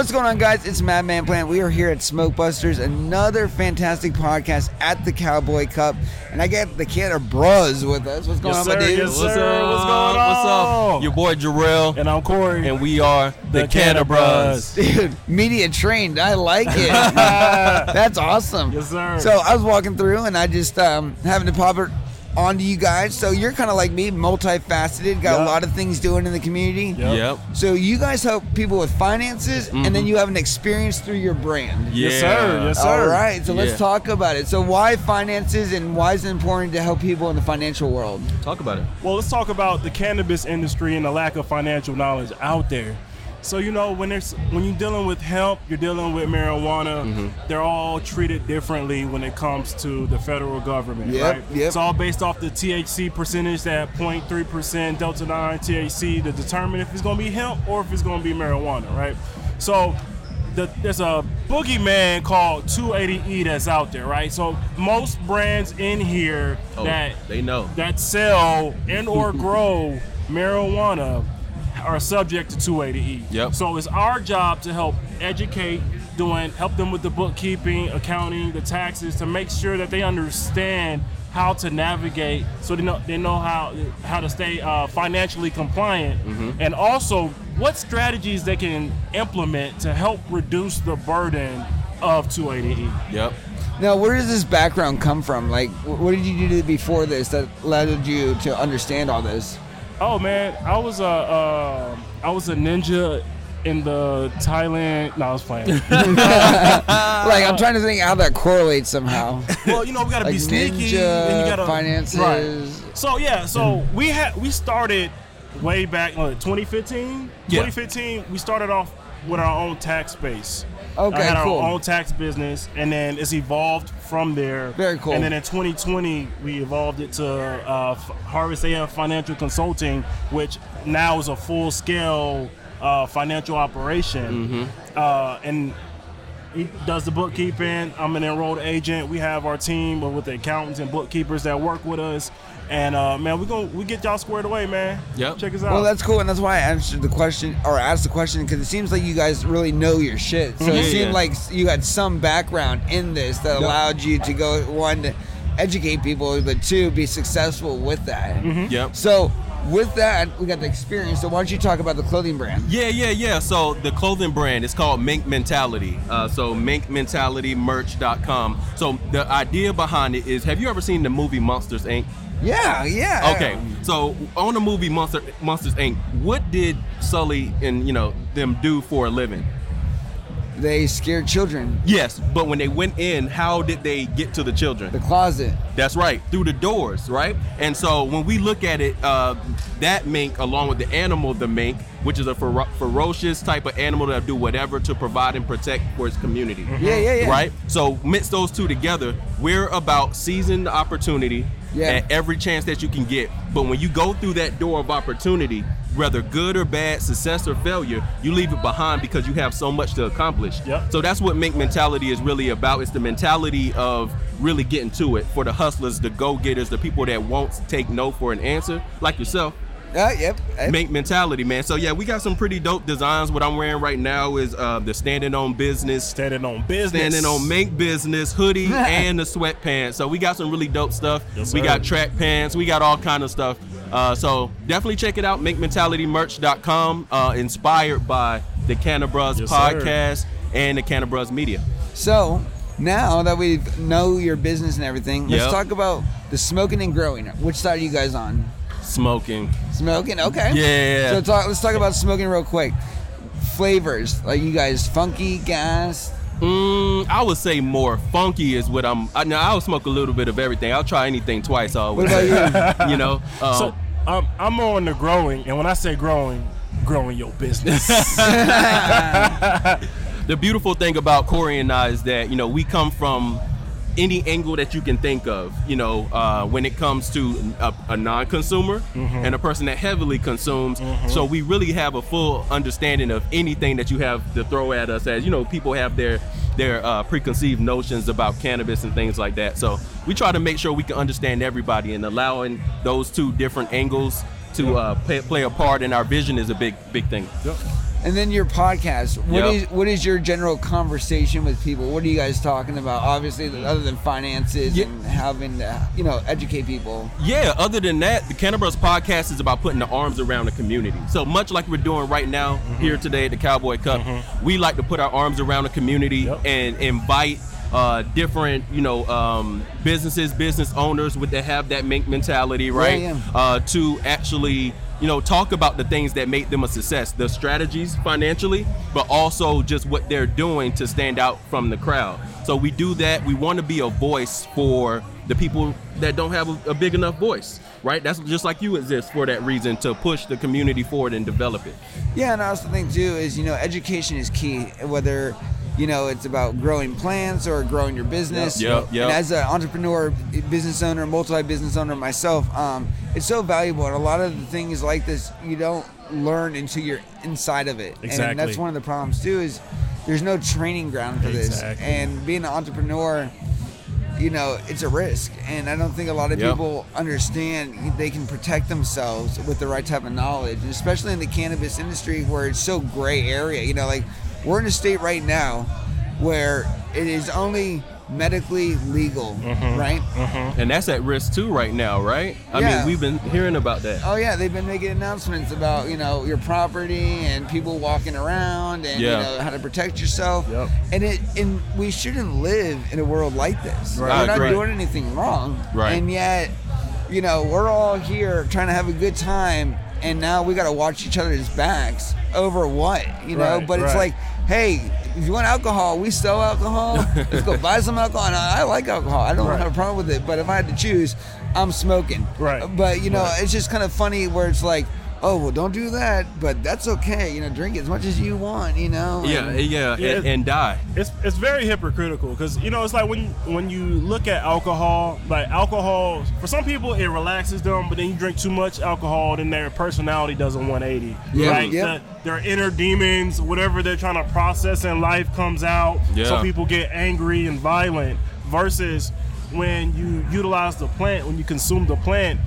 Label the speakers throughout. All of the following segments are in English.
Speaker 1: What's going on, guys? It's MadManPlant. We are here at Smoke Busters, another fantastic podcast at the Cowboy Cup, and I get the kid of Bros with us. What's going
Speaker 2: Yes,
Speaker 1: on, my
Speaker 2: sir.
Speaker 1: dude?
Speaker 2: Yes,
Speaker 3: What's
Speaker 2: sir.
Speaker 3: up?
Speaker 2: What's going on?
Speaker 3: What's up? Your boy Jarrell,
Speaker 2: And I'm Corey.
Speaker 3: and we are the,
Speaker 2: The
Speaker 3: Cannabruhz.
Speaker 1: Dude, media trained. I like it. That's awesome.
Speaker 2: Yes, sir.
Speaker 1: So I was walking through, and I just um, having to pop it onto you guys. So you're kind of like me, multifaceted, got a lot of things doing in the community.
Speaker 2: Yep.
Speaker 3: Yep.
Speaker 1: So you guys help people with finances, and then mm-hmm. you have an experience through your brand.
Speaker 3: Yeah.
Speaker 2: Yes, sir. Yes, sir.
Speaker 1: All right, so let's talk about it. So why finances, and why is it important to help people in the financial world?
Speaker 3: Talk about it.
Speaker 2: Well, let's talk about the cannabis industry and the lack of financial knowledge out there. So you know when there's when you're dealing with hemp, you're dealing with marijuana.
Speaker 1: Mm-hmm.
Speaker 2: They're all treated differently when it comes to the federal government.
Speaker 1: Yep,
Speaker 2: right?
Speaker 1: yep.
Speaker 2: It's all based off the THC percentage, that 0.3 percent Delta 9 THC, to determine if it's going to be hemp or if it's going to be marijuana. Right. So the, there's a boogeyman called 280E that's out there, right? So most brands in here
Speaker 3: Oh,
Speaker 2: that
Speaker 3: they know.
Speaker 2: that sell and or grow marijuana are subject to 280E.
Speaker 3: Yep.
Speaker 2: So it's our job to help educate, doing help them with the bookkeeping, accounting, the taxes, to make sure that they understand how to navigate, so they know they know how how to stay uh, financially compliant,
Speaker 3: Mm-hmm.
Speaker 2: and also what strategies they can implement to help reduce the burden of 280E.
Speaker 3: Yep.
Speaker 1: Now, where does this background come from? Like, what did you do before this that led you to understand all this?
Speaker 2: Oh man, I was a uh, I was a ninja in the Thailand. No, I was playing.
Speaker 1: like, I'm trying to think how that correlates somehow.
Speaker 2: well, you know, we gotta
Speaker 1: Like
Speaker 2: be sneaky.
Speaker 1: ninja,
Speaker 2: and you gotta
Speaker 1: finances.
Speaker 2: Right. So yeah, so we had we started way back uh, 2015.
Speaker 3: Yeah.
Speaker 2: 2015, we started off with our own tax base.
Speaker 1: Okay,
Speaker 2: I had
Speaker 1: cool.
Speaker 2: our own tax business, and then it's evolved from there.
Speaker 1: Very cool.
Speaker 2: And then in 2020, we evolved it to uh, Harvest AF Financial Consulting, which now is a full-scale uh, financial operation.
Speaker 1: Mm-hmm.
Speaker 2: Uh, and he does the bookkeeping. I'm an enrolled agent. We have our team with the accountants and bookkeepers that work with us. And uh, man, we going we get y'all squared away, man.
Speaker 3: Yep.
Speaker 2: Check us out.
Speaker 1: Well, that's cool, and that's why I answered the question or asked the question because it seems like you guys really know your shit. So it seemed
Speaker 3: yeah.
Speaker 1: like you had some background in this that allowed you to go one to educate people, but two be successful with that.
Speaker 2: Mm-hmm.
Speaker 3: Yep.
Speaker 1: So with that, we got the experience. So why don't you talk about the clothing brand?
Speaker 3: Yeah, yeah, yeah. So the clothing brand is called Mink Mentality. Uh, so minkmentalitymerch.com. So the idea behind it is, have you ever seen the movie Monsters Inc.?
Speaker 1: Yeah, yeah.
Speaker 3: Okay, so on the movie Monster Monsters Inc., what did Sully and you know them do for a living?
Speaker 1: They scared children.
Speaker 3: Yes, but when they went in, how did they get to the children?
Speaker 1: The closet.
Speaker 3: That's right, through the doors, right? And so when we look at it, uh, that mink, along with the animal, the mink, which is a fero- ferocious type of animal that'll do whatever to provide and protect for its community.
Speaker 1: Yeah, yeah, yeah.
Speaker 3: Right? So mix those two together. We're about seizing the opportunity
Speaker 1: Yeah.
Speaker 3: at every chance that you can get. But when you go through that door of opportunity, whether good or bad, success or failure, you leave it behind because you have so much to accomplish.
Speaker 2: Yep.
Speaker 3: So that's what Mink mentality is really about. It's the mentality of really getting to it for the hustlers, the go-getters, the people that won't take no for an answer, like yourself.
Speaker 1: Uh, yep. Uh,
Speaker 3: Mink mentality, man. So yeah, we got some pretty dope designs. What I'm wearing right now is uh, the standing on business,
Speaker 2: standing on business.
Speaker 3: standing on Mink business hoodie and the sweatpants. So we got some really dope stuff.
Speaker 2: Yes,
Speaker 3: we got track pants. We got all kind of stuff. Uh, so definitely check it out. MinkMentalityMerch.com. Uh, inspired by the Cannabruhz
Speaker 2: Yes, sir.
Speaker 3: podcast and the Cannabruhz media.
Speaker 1: So now that we know your business and everything, let's
Speaker 3: Yep.
Speaker 1: talk about the smoking and growing. Which side are you guys on?
Speaker 3: Smoking.
Speaker 1: Smoking, okay.
Speaker 3: Yeah.
Speaker 1: So talk, let's talk about smoking real quick. Flavors, like you guys, funky, gas.
Speaker 3: Mm, I would say more funky is what I'm. I, now I'll smoke a little bit of everything. I'll try anything twice. Always.
Speaker 1: What about
Speaker 3: you know. Um,
Speaker 2: So um, I'm more on the growing, and when I say growing, growing your business.
Speaker 3: the beautiful thing about Corey and I is that you know we come from any angle that you can think of. You know, uh, when it comes to a, a non-consumer and a person that heavily consumes, so we really have a full understanding of anything that you have to throw at us. As you know, people have their their uh, preconceived notions about cannabis and things like that. So we try to make sure we can understand everybody and allowing those two different angles to uh, play, play a part in our vision is a big big thing.
Speaker 2: Yep.
Speaker 1: And then your podcast. What
Speaker 3: Yep.
Speaker 1: is what is your general conversation with people? What are you guys talking about? Obviously, other than finances
Speaker 3: Yeah.
Speaker 1: and having to, you know, educate people.
Speaker 3: Yeah, other than that, the Cannabruhz podcast is about putting the arms around the community. So much like we're doing right now
Speaker 2: Mm-hmm.
Speaker 3: here today at the Cowboy Cup, we like to put our arms around the community
Speaker 2: Yep.
Speaker 3: and invite uh, different, you know, um, businesses, business owners with that have that mink mentality, right?
Speaker 1: yeah.
Speaker 3: Uh, to actually, you know, talk about the things that make them a success, the strategies financially, but also just what they're doing to stand out from the crowd. So we do that. We want to be a voice for the people that don't have a, a big enough voice, right? That's just like you exist for that reason to push the community forward and develop it.
Speaker 1: Yeah, and I also think too is you know education is key. Whether you know it's about growing plants or growing your business.
Speaker 3: Yep, yep.
Speaker 1: And as an entrepreneur, business owner, multi-business owner myself, um, it's so valuable. And a lot of the things like this you don't learn until you're inside of it.
Speaker 2: Exactly.
Speaker 1: And that's one of the problems too is there's no training ground for this.
Speaker 2: Exactly.
Speaker 1: And being an entrepreneur. You know, it's a risk, and I don't think a lot of
Speaker 3: Yep.
Speaker 1: people understand they can protect themselves with the right type of knowledge, and especially in the cannabis industry where it's so gray area. You know, like we're in a state right now where it is only medically legal,
Speaker 2: Mm-hmm.
Speaker 1: right?
Speaker 3: And that's at risk too right now, right? I
Speaker 1: Yeah.
Speaker 3: mean, we've been hearing about that.
Speaker 1: Oh yeah, they've been making announcements about you know your property and people walking around and
Speaker 3: Yeah.
Speaker 1: you know how to protect yourself.
Speaker 2: Yep.
Speaker 1: And it and we shouldn't live in a world like this.
Speaker 2: Right.
Speaker 1: We're not doing anything wrong.
Speaker 3: Right.
Speaker 1: And yet, you know, we're all here trying to have a good time, and now we got to watch each other's backs over what you know.
Speaker 2: Right,
Speaker 1: but it's
Speaker 2: right.
Speaker 1: like, hey. If you want alcohol, we sell alcohol. Let's go buy some alcohol. And I, I like alcohol. I don't
Speaker 2: Right.
Speaker 1: have a problem with it. But if I had to choose, I'm smoking.
Speaker 2: Right.
Speaker 1: But you know, it's just kind of funny where it's like, oh well, don't do that, but that's okay. You know, drink as much as you want. You know.
Speaker 3: Yeah,
Speaker 1: and-
Speaker 3: yeah,
Speaker 2: Yeah.
Speaker 3: And, and die.
Speaker 2: it's it's very hypocritical because you know it's like when when you look at alcohol like alcohol for some people it relaxes them but then you drink too much alcohol then their personality does a 180
Speaker 1: Yeah,
Speaker 2: right
Speaker 1: yeah.
Speaker 2: The- their inner demons whatever they're trying to process in life comes out
Speaker 3: Yeah.
Speaker 2: some people get angry and violent versus when you utilize the plant when you consume the plant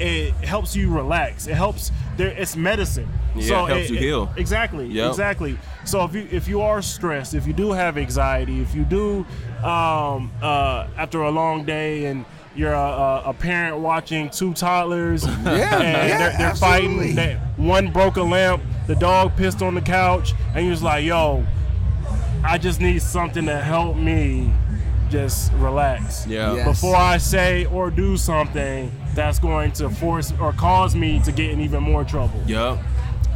Speaker 2: it helps you relax it helps there it's medicine
Speaker 3: Yeah, it helps you heal.
Speaker 2: exactly
Speaker 3: Yep.
Speaker 2: exactly so if you if you are stressed, if you do have anxiety, if you do um, uh, after a long day and you're a, a, a parent watching two toddlers and
Speaker 1: yeah,
Speaker 2: they're, they're fighting, that one broke a lamp, the dog pissed on the couch, and you're just like, yo, I just need something to help me just relax.
Speaker 3: Yeah.
Speaker 1: Yes.
Speaker 2: Before I say or do something that's going to force or cause me to get in even more trouble.
Speaker 3: Yep.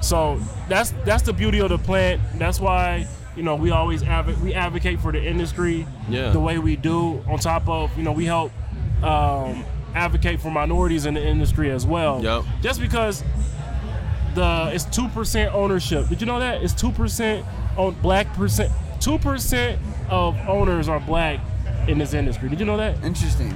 Speaker 2: So that's that's the beauty of the plant. That's why you know we always advocate we advocate for the industry
Speaker 3: Yeah.
Speaker 2: the way we do. On top of you know we help um, advocate for minorities in the industry as well.
Speaker 3: Yep.
Speaker 2: Just because the it's two percent ownership. Did you know that it's two percent on black percent? Two percent of owners are black in this industry. Did you know that?
Speaker 1: Interesting.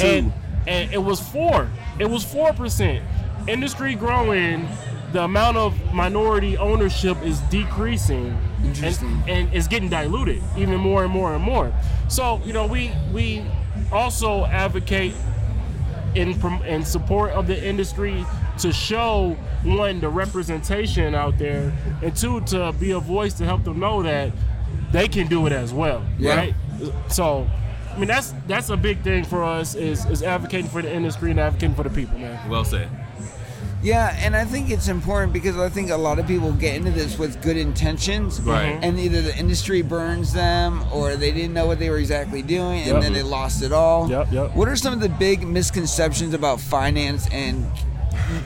Speaker 2: and and it was four. It was four percent. Industry growing, the amount of minority ownership is decreasing,
Speaker 1: Interesting.
Speaker 2: and, and it's getting diluted even more and more and more. So you know, we we also advocate in in support of the industry to show one the representation out there, and two to be a voice to help them know that they can do it as well,
Speaker 1: Yeah.
Speaker 2: right? So, I mean that's that's a big thing for us is is advocating for the industry and advocating for the people, man.
Speaker 3: Well said.
Speaker 1: Yeah, and I think it's important because I think a lot of people get into this with good intentions,
Speaker 3: Right.
Speaker 1: And either the industry burns them, or they didn't know what they were exactly doing, and
Speaker 2: Yep.
Speaker 1: then they lost it all.
Speaker 2: Yep, yep.
Speaker 1: What are some of the big misconceptions about finance and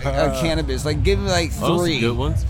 Speaker 1: uh, cannabis? Like, give me like
Speaker 3: Oh, those are
Speaker 1: three.
Speaker 3: good ones.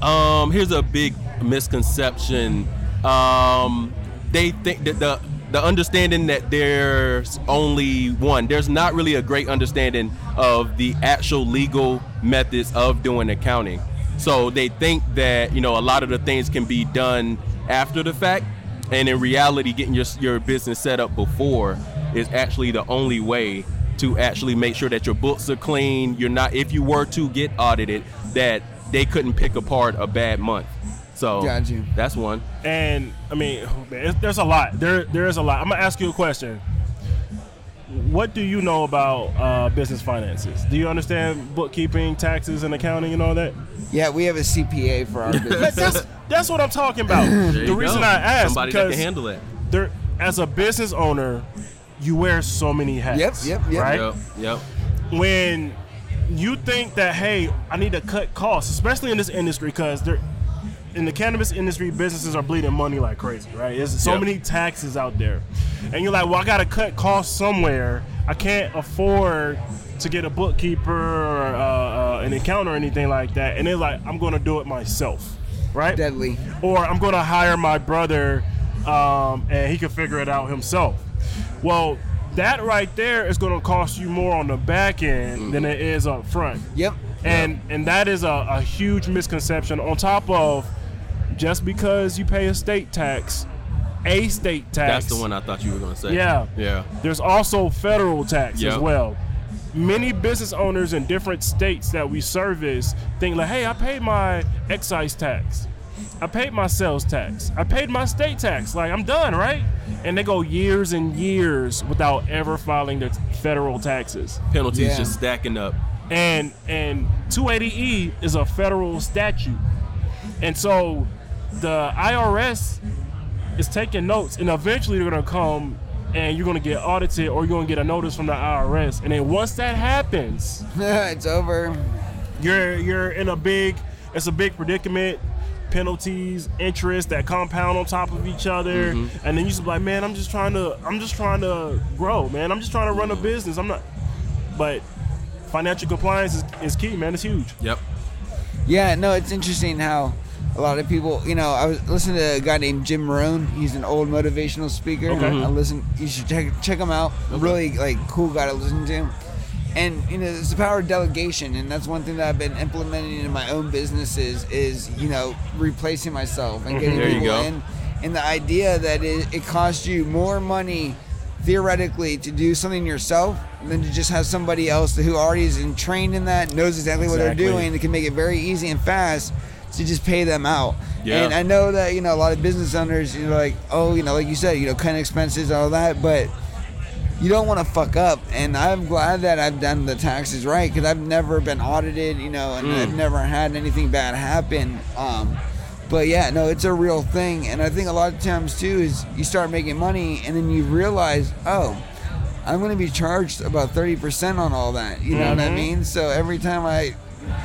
Speaker 3: Um, here's a big misconception. Um, they think that the the understanding that there's only one. There's not really a great understanding of the actual legal methods of doing accounting. So they think that you know a lot of the things can be done after the fact, and in reality, getting your your business set up before is actually the only way to actually make sure that your books are clean. You're not if you were to get audited, that they couldn't pick apart a bad month. So
Speaker 1: Got you.
Speaker 3: that's one.
Speaker 2: And I mean, oh, man, there's a lot. There there is a lot. I'm gonna ask you a question. what do you know about uh, business finances? Do you understand bookkeeping, taxes, and accounting and all that?
Speaker 1: Yeah, we have a CPA for our business.
Speaker 2: That's that's what I'm talking about. The reason
Speaker 3: go.
Speaker 2: I asked
Speaker 3: somebody that
Speaker 2: because
Speaker 3: can handle it.
Speaker 2: there, as a business owner, you wear so many hats.
Speaker 1: Yep, yep, yep.
Speaker 2: Right?
Speaker 3: Yep, yep.
Speaker 2: when you think that hey i need to cut costs especially in this industry because they're in the cannabis industry businesses are bleeding money like crazy right there's so
Speaker 3: Yep.
Speaker 2: many taxes out there and you're like well i gotta cut costs somewhere i can't afford to get a bookkeeper or uh, uh, an accountant or anything like that and they're like i'm gonna do it myself right
Speaker 1: Deadly.
Speaker 2: or I'm going to hire my brother um, and he can figure it out himself. Well, that right there is going to cost you more on the back end than it is up front.
Speaker 1: Yep.
Speaker 2: And and that is a, a huge misconception. On top of just because you pay a state tax, a state tax.
Speaker 3: That's the one I thought you were gonna say.
Speaker 2: Yeah.
Speaker 3: Yeah.
Speaker 2: There's also federal tax as well. Many business owners in different states that we service think like, "Hey, I paid my excise tax. I paid my sales tax. I paid my state tax. Like, I'm done, right?" And they go years and years without ever filing their federal taxes.
Speaker 3: Penalties
Speaker 1: Yeah.
Speaker 3: just stacking up.
Speaker 2: And and 280E is a federal statute. And so the IRS is taking notes and eventually they're going to come and you're going to get audited or you're going to get a notice from the IRS. And then once that happens,
Speaker 1: it's over.
Speaker 2: you're you're in a big it's a big predicament penalties interest that compound on top of each other mm-hmm. and then you just be like man i'm just trying to i'm just trying to grow man i'm just trying to run a business i'm not but financial compliance is, is key man it's huge
Speaker 3: Yep.
Speaker 1: Yeah, no, it's interesting how a lot of people, you know, I was listening to a guy named Jim Rohn. He's an old motivational speaker.
Speaker 2: Okay.
Speaker 1: I listen. You should check check him out. Really like cool guy to listen to. And you know, it's the power of delegation, and that's one thing that I've been implementing in my own businesses is you know replacing myself and mm-hmm. getting
Speaker 3: There you
Speaker 1: people in. And the idea that it, it costs you more money theoretically to do something yourself than to just have somebody else who already is trained in that knows exactly, what they're doing. It can make it very easy and fast to just pay them out.
Speaker 3: Yeah.
Speaker 1: And I know that you know a lot of business owners, you know, like oh, you know, like you said, you know, cutting expenses, all that, but you don't want to fuck up. And I'm glad that I've done the taxes right because I've never been audited, you know, and I've never had anything bad happen. Um, but yeah, no, it's a real thing. And I think a lot of times too is you start making money and then you realize, oh, I'm going to be charged about 30% on all that. You know what I mean? So every time I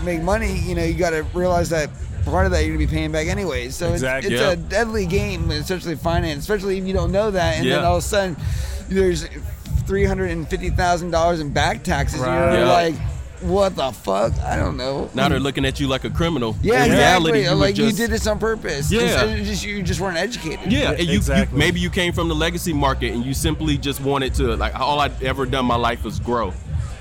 Speaker 1: make money, you know, you got to realize that part of that you're going to be paying back anyways. So
Speaker 2: Exactly.
Speaker 1: it's,
Speaker 3: Yeah.
Speaker 1: a deadly game, especially finance, especially if you don't know that. And then all of a sudden, there's $350,000 in back taxes.
Speaker 2: Right.
Speaker 1: And you're
Speaker 3: Yeah.
Speaker 1: like, what the fuck? I don't know.
Speaker 3: Now they're looking at you like a criminal.
Speaker 1: yeah,
Speaker 3: In reality,
Speaker 1: exactly.
Speaker 3: you
Speaker 1: like
Speaker 3: just,
Speaker 1: you did this on purpose.
Speaker 3: Yeah.
Speaker 1: It's- it's just, you just weren't educated.
Speaker 3: Yeah, and you, you
Speaker 2: Exactly.
Speaker 3: maybe you came from the legacy market and you simply just wanted to like all I'd ever done in my life was grow.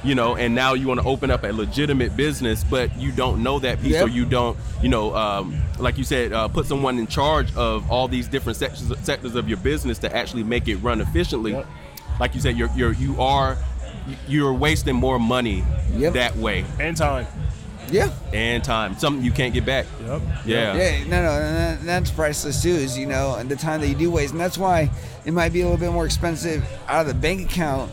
Speaker 3: You know, and now you want to open up a legitimate business, but you don't know that piece,
Speaker 1: Yep.
Speaker 3: or you don't, you know, um, like you said, uh, put someone in charge of all these different sections sectors of your business to actually make it run efficiently.
Speaker 2: Yep.
Speaker 3: Like you said, you're you're you are you're wasting more money
Speaker 1: Yep.
Speaker 3: that way
Speaker 2: and time
Speaker 1: Yeah.
Speaker 3: and time, something you can't get back.
Speaker 2: yep
Speaker 3: Yeah.
Speaker 1: Yeah, no, no, that- that's priceless too. Is you know, and the time that you do waste, and that's why it might be a little bit more expensive out of the bank account,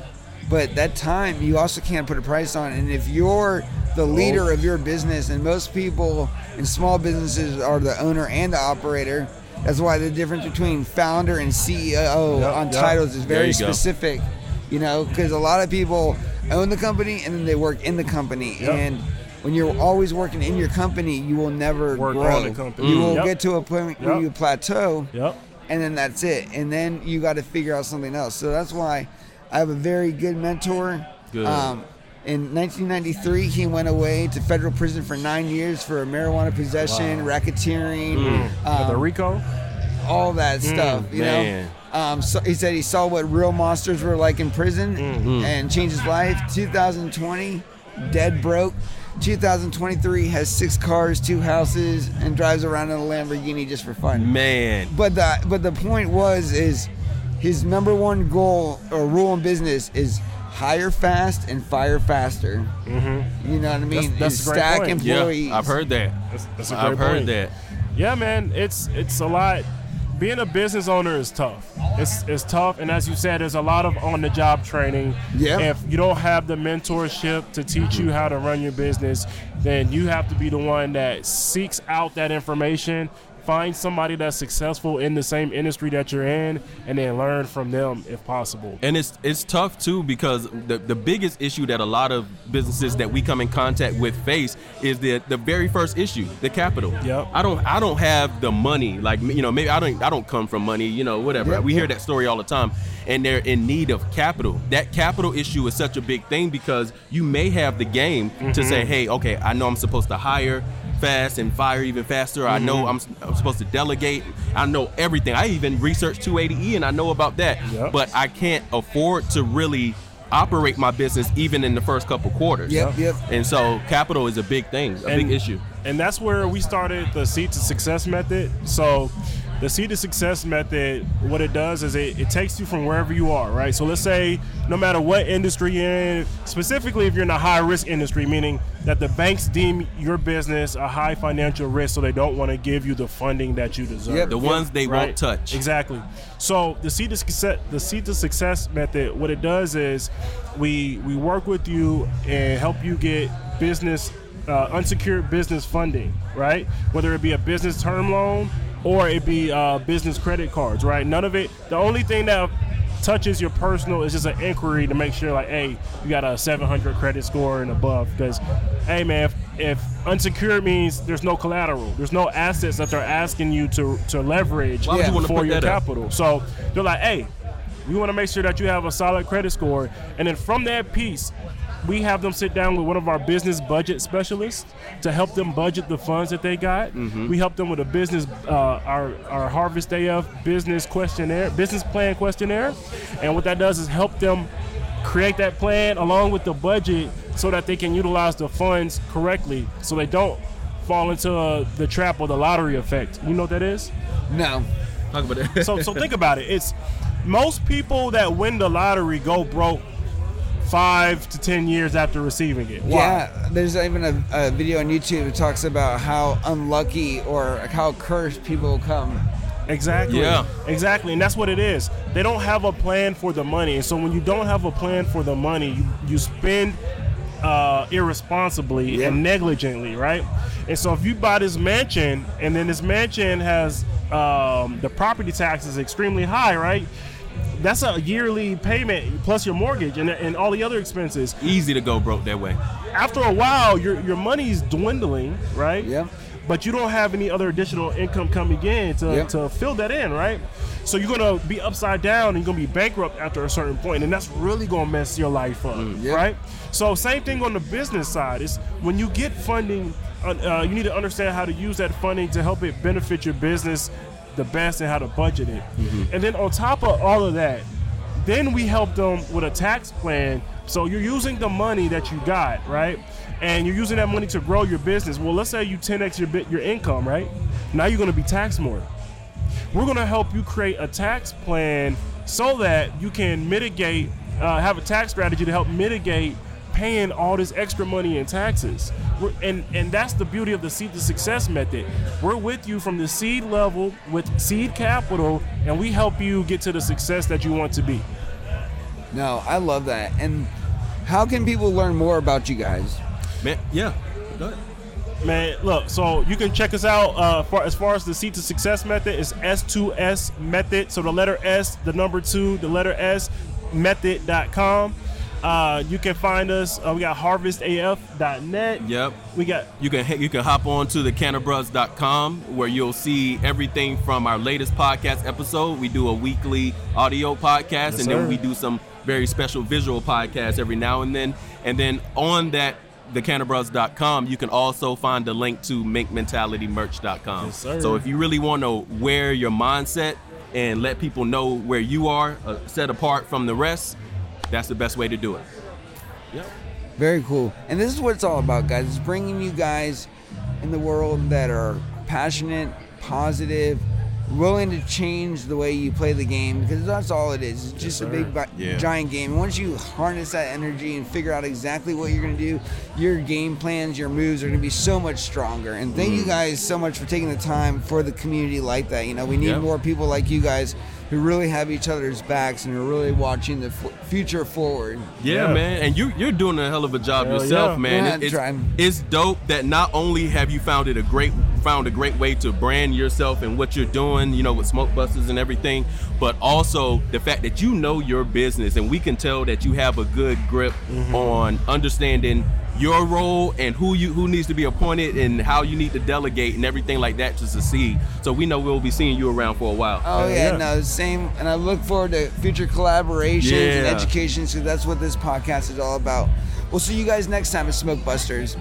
Speaker 1: but that time you also can't put a price on. And if you're the leader of your business, and most people in small businesses are the owner and the operator, that's why the difference between founder and CEO
Speaker 2: Yep,
Speaker 1: on
Speaker 2: yep.
Speaker 1: titles is very
Speaker 3: you go.
Speaker 1: specific. You know, because a lot of people own the company and then they work in the company,
Speaker 2: Yep.
Speaker 1: and when you're always working in your company, you will never
Speaker 2: Work
Speaker 1: grow.
Speaker 2: company.
Speaker 1: You
Speaker 2: Mm.
Speaker 1: will
Speaker 2: Yep.
Speaker 1: get to a point where
Speaker 2: Yep.
Speaker 1: you plateau,
Speaker 2: yep
Speaker 1: and then that's it. And then you got to figure out something else. So that's why I have a very good mentor.
Speaker 3: Good.
Speaker 1: Um, in 1993, he went away to federal prison for nine years for marijuana possession, racketeering, um,
Speaker 2: the rico
Speaker 1: all that stuff. You
Speaker 3: man.
Speaker 1: know. Um, so he said he saw what real monsters were like in prison and changed his life. 2020, dead broke. 2023 has six cars, two houses, and drives around in a Lamborghini just for fun.
Speaker 3: Man.
Speaker 1: But the but the point was is his number one goal or rule in business is hire fast and fire faster. Mm-hmm. You know what I mean?
Speaker 2: That's- that's a great
Speaker 1: stack
Speaker 2: point.
Speaker 3: Yeah,
Speaker 1: employees.
Speaker 3: I've heard that.
Speaker 2: that's, that's a
Speaker 3: I've
Speaker 2: great
Speaker 3: heard
Speaker 2: point.
Speaker 3: that.
Speaker 2: yeah man it's it's a lot being a business owner is tough. It's it's tough, and as you said, there's a lot of on the job training.
Speaker 1: Yeah.
Speaker 2: If you don't have the mentorship to teach you how to run your business, then you have to be the one that seeks out that information. Find somebody that's successful in the same industry that you're in, and then learn from them if possible.
Speaker 3: And it's it's tough too because the the biggest issue that a lot of businesses that we come in contact with face is the the very first issue, the capital.
Speaker 2: Yep.
Speaker 3: I don't I don't have the money like you know maybe I don't I don't come from money you know whatever
Speaker 1: Yep,
Speaker 3: we hear that story all the time and they're in need of capital. That capital issue is such a big thing because you may have the game to mm-hmm. say hey okay I know I'm supposed to hire fast and fire even faster. I know mm-hmm. I'm, I'm supposed to delegate. I know everything. I even researched 280E and I know about that.
Speaker 2: Yep.
Speaker 3: But I can't afford to really operate my business even in the first couple quarters.
Speaker 1: Yep, yep.
Speaker 3: And so capital is a big thing, a
Speaker 2: And-
Speaker 3: big issue.
Speaker 2: And that's where we started the seed to success method. So the seed to success method, what it does is it, it takes you from wherever you are, right? So let's say no matter what industry you're in, specifically if you're in a high risk industry, meaning that the banks deem your business a high financial risk, so they don't want to give you the funding that you deserve.
Speaker 1: Yep.
Speaker 3: The ones they
Speaker 2: Right.
Speaker 3: won't touch.
Speaker 2: Exactly. So the seed to success, the seed to success method, what it does is we we work with you and help you get business uh, unsecured business funding, right? Whether it be a business term loan or it be uh, business credit cards, right? None of it. The only thing that touches your personal is just an inquiry to make sure, like, hey, you got a 700 credit score and above. Because, hey, man, if, if unsecured means there's no collateral, there's no assets that they're asking you to to leverage
Speaker 3: would you
Speaker 2: for your
Speaker 3: that up?
Speaker 2: capital. So they're like, hey, we want to make sure that you have a solid credit score, and then from that piece. We have them sit down with one of our business budget specialists to help them budget the funds that they got.
Speaker 3: Mm-hmm.
Speaker 2: We help them with a business, uh, our our Harvest AF business questionnaire, business plan questionnaire, and what that does is help them create that plan along with the budget so that they can utilize the funds correctly, so they don't fall into uh, the trap or the lottery effect. You know what that is?
Speaker 1: No.
Speaker 3: Talk about that.
Speaker 2: so so think about it. It's most people that win the lottery go broke five to ten years after receiving it. Why?
Speaker 1: Yeah, there's even a, a video on YouTube that talks about how unlucky or how cursed people come.
Speaker 2: Exactly.
Speaker 3: Yeah.
Speaker 2: Exactly. And that's what it is. They don't have a plan for the money. And so when you don't have a plan for the money, you, you spend uh, irresponsibly
Speaker 1: Yeah.
Speaker 2: and negligently, right? And so if you buy this mansion and then this mansion has um, the property tax is extremely high, right? That's a yearly payment plus your mortgage and, and all the other expenses.
Speaker 3: Easy to go broke that way.
Speaker 2: After a while, your your money's dwindling, right?
Speaker 1: Yep.
Speaker 2: But you don't have any other additional income coming in to,
Speaker 1: Yep.
Speaker 2: to fill that in, right? So you're gonna be upside down and you're gonna be bankrupt after a certain point, and that's really gonna mess your life up,
Speaker 1: Yep.
Speaker 2: right? So same thing on the business side is when you get funding, uh, uh, you need to understand how to use that funding to help it benefit your business the best and how to budget it. And then on top of all of that, then we help them with a tax plan. So you're using the money that you got, right? And you're using that money to grow your business. Well, let's say you 10x your bit your income, right? Now you're going to be taxed more. We're going to help you create a tax plan so that you can mitigate, uh, have a tax strategy to help mitigate paying all this extra money in taxes. We're, and and that's the beauty of the seed to success method. We're with you from the seed level with seed capital, and we help you get to the success that you want to be.
Speaker 1: No, I love that. And how can people learn more about you guys?
Speaker 3: Man, yeah. Go ahead.
Speaker 2: Man, look, so you can check us out uh, for, as far as the Seed to Success method is S2S method. So the letter S, the number two, the letter S, method.com. Uh, you can find us. Uh, we got harvestaf.net.
Speaker 3: Yep.
Speaker 2: We got
Speaker 3: You can you can hop on to the cannabros.com where you'll see everything from our latest podcast episode. We do a weekly audio podcast
Speaker 2: Yes,
Speaker 3: and then we do some very special visual podcasts every now and then. And then on that thecannabros.com you can also find the link to minkmentalitymerch.com.
Speaker 2: Yes, sir.
Speaker 3: so if you really want to wear your mindset and let people know where you are uh, set apart from the rest, that's the best way to do it. Yep.
Speaker 1: Very cool. And this is what it's all about, guys. It's bringing you guys in the world that are passionate, positive, willing to change the way you play the game because that's all it is. It's just a big,
Speaker 3: Yeah.
Speaker 1: giant game. And once you harness that energy and figure out exactly what you're going to do, your game plans, your moves are going to be so much stronger. And thank
Speaker 3: Mm.
Speaker 1: you guys so much for taking the time for the community like that. You know, we need
Speaker 3: Yeah.
Speaker 1: more people like you guys who really have each other's backs and are really watching the f- future forward.
Speaker 3: Yeah,
Speaker 2: Yeah.
Speaker 3: man, and you you're doing a hell of a job
Speaker 2: Hell
Speaker 3: yourself,
Speaker 2: yeah.
Speaker 3: man.
Speaker 1: Yeah,
Speaker 3: it's, it's dope that not only have you found it a great found a great way to brand yourself and what you're doing, you know, with Smoke Busters and everything, but also the fact that you know your business and we can tell that you have a good grip
Speaker 2: Mm-hmm.
Speaker 3: on understanding your role and who you who needs to be appointed and how you need to delegate and everything like that to succeed. So we know we'll be seeing you around for a while.
Speaker 1: Oh
Speaker 2: Yeah,
Speaker 1: yeah,
Speaker 2: yeah.
Speaker 1: no, same. And I look forward to future collaborations and
Speaker 3: Yeah.
Speaker 1: education because that's what this podcast is all about. We'll see you guys next time at Smoke Busters.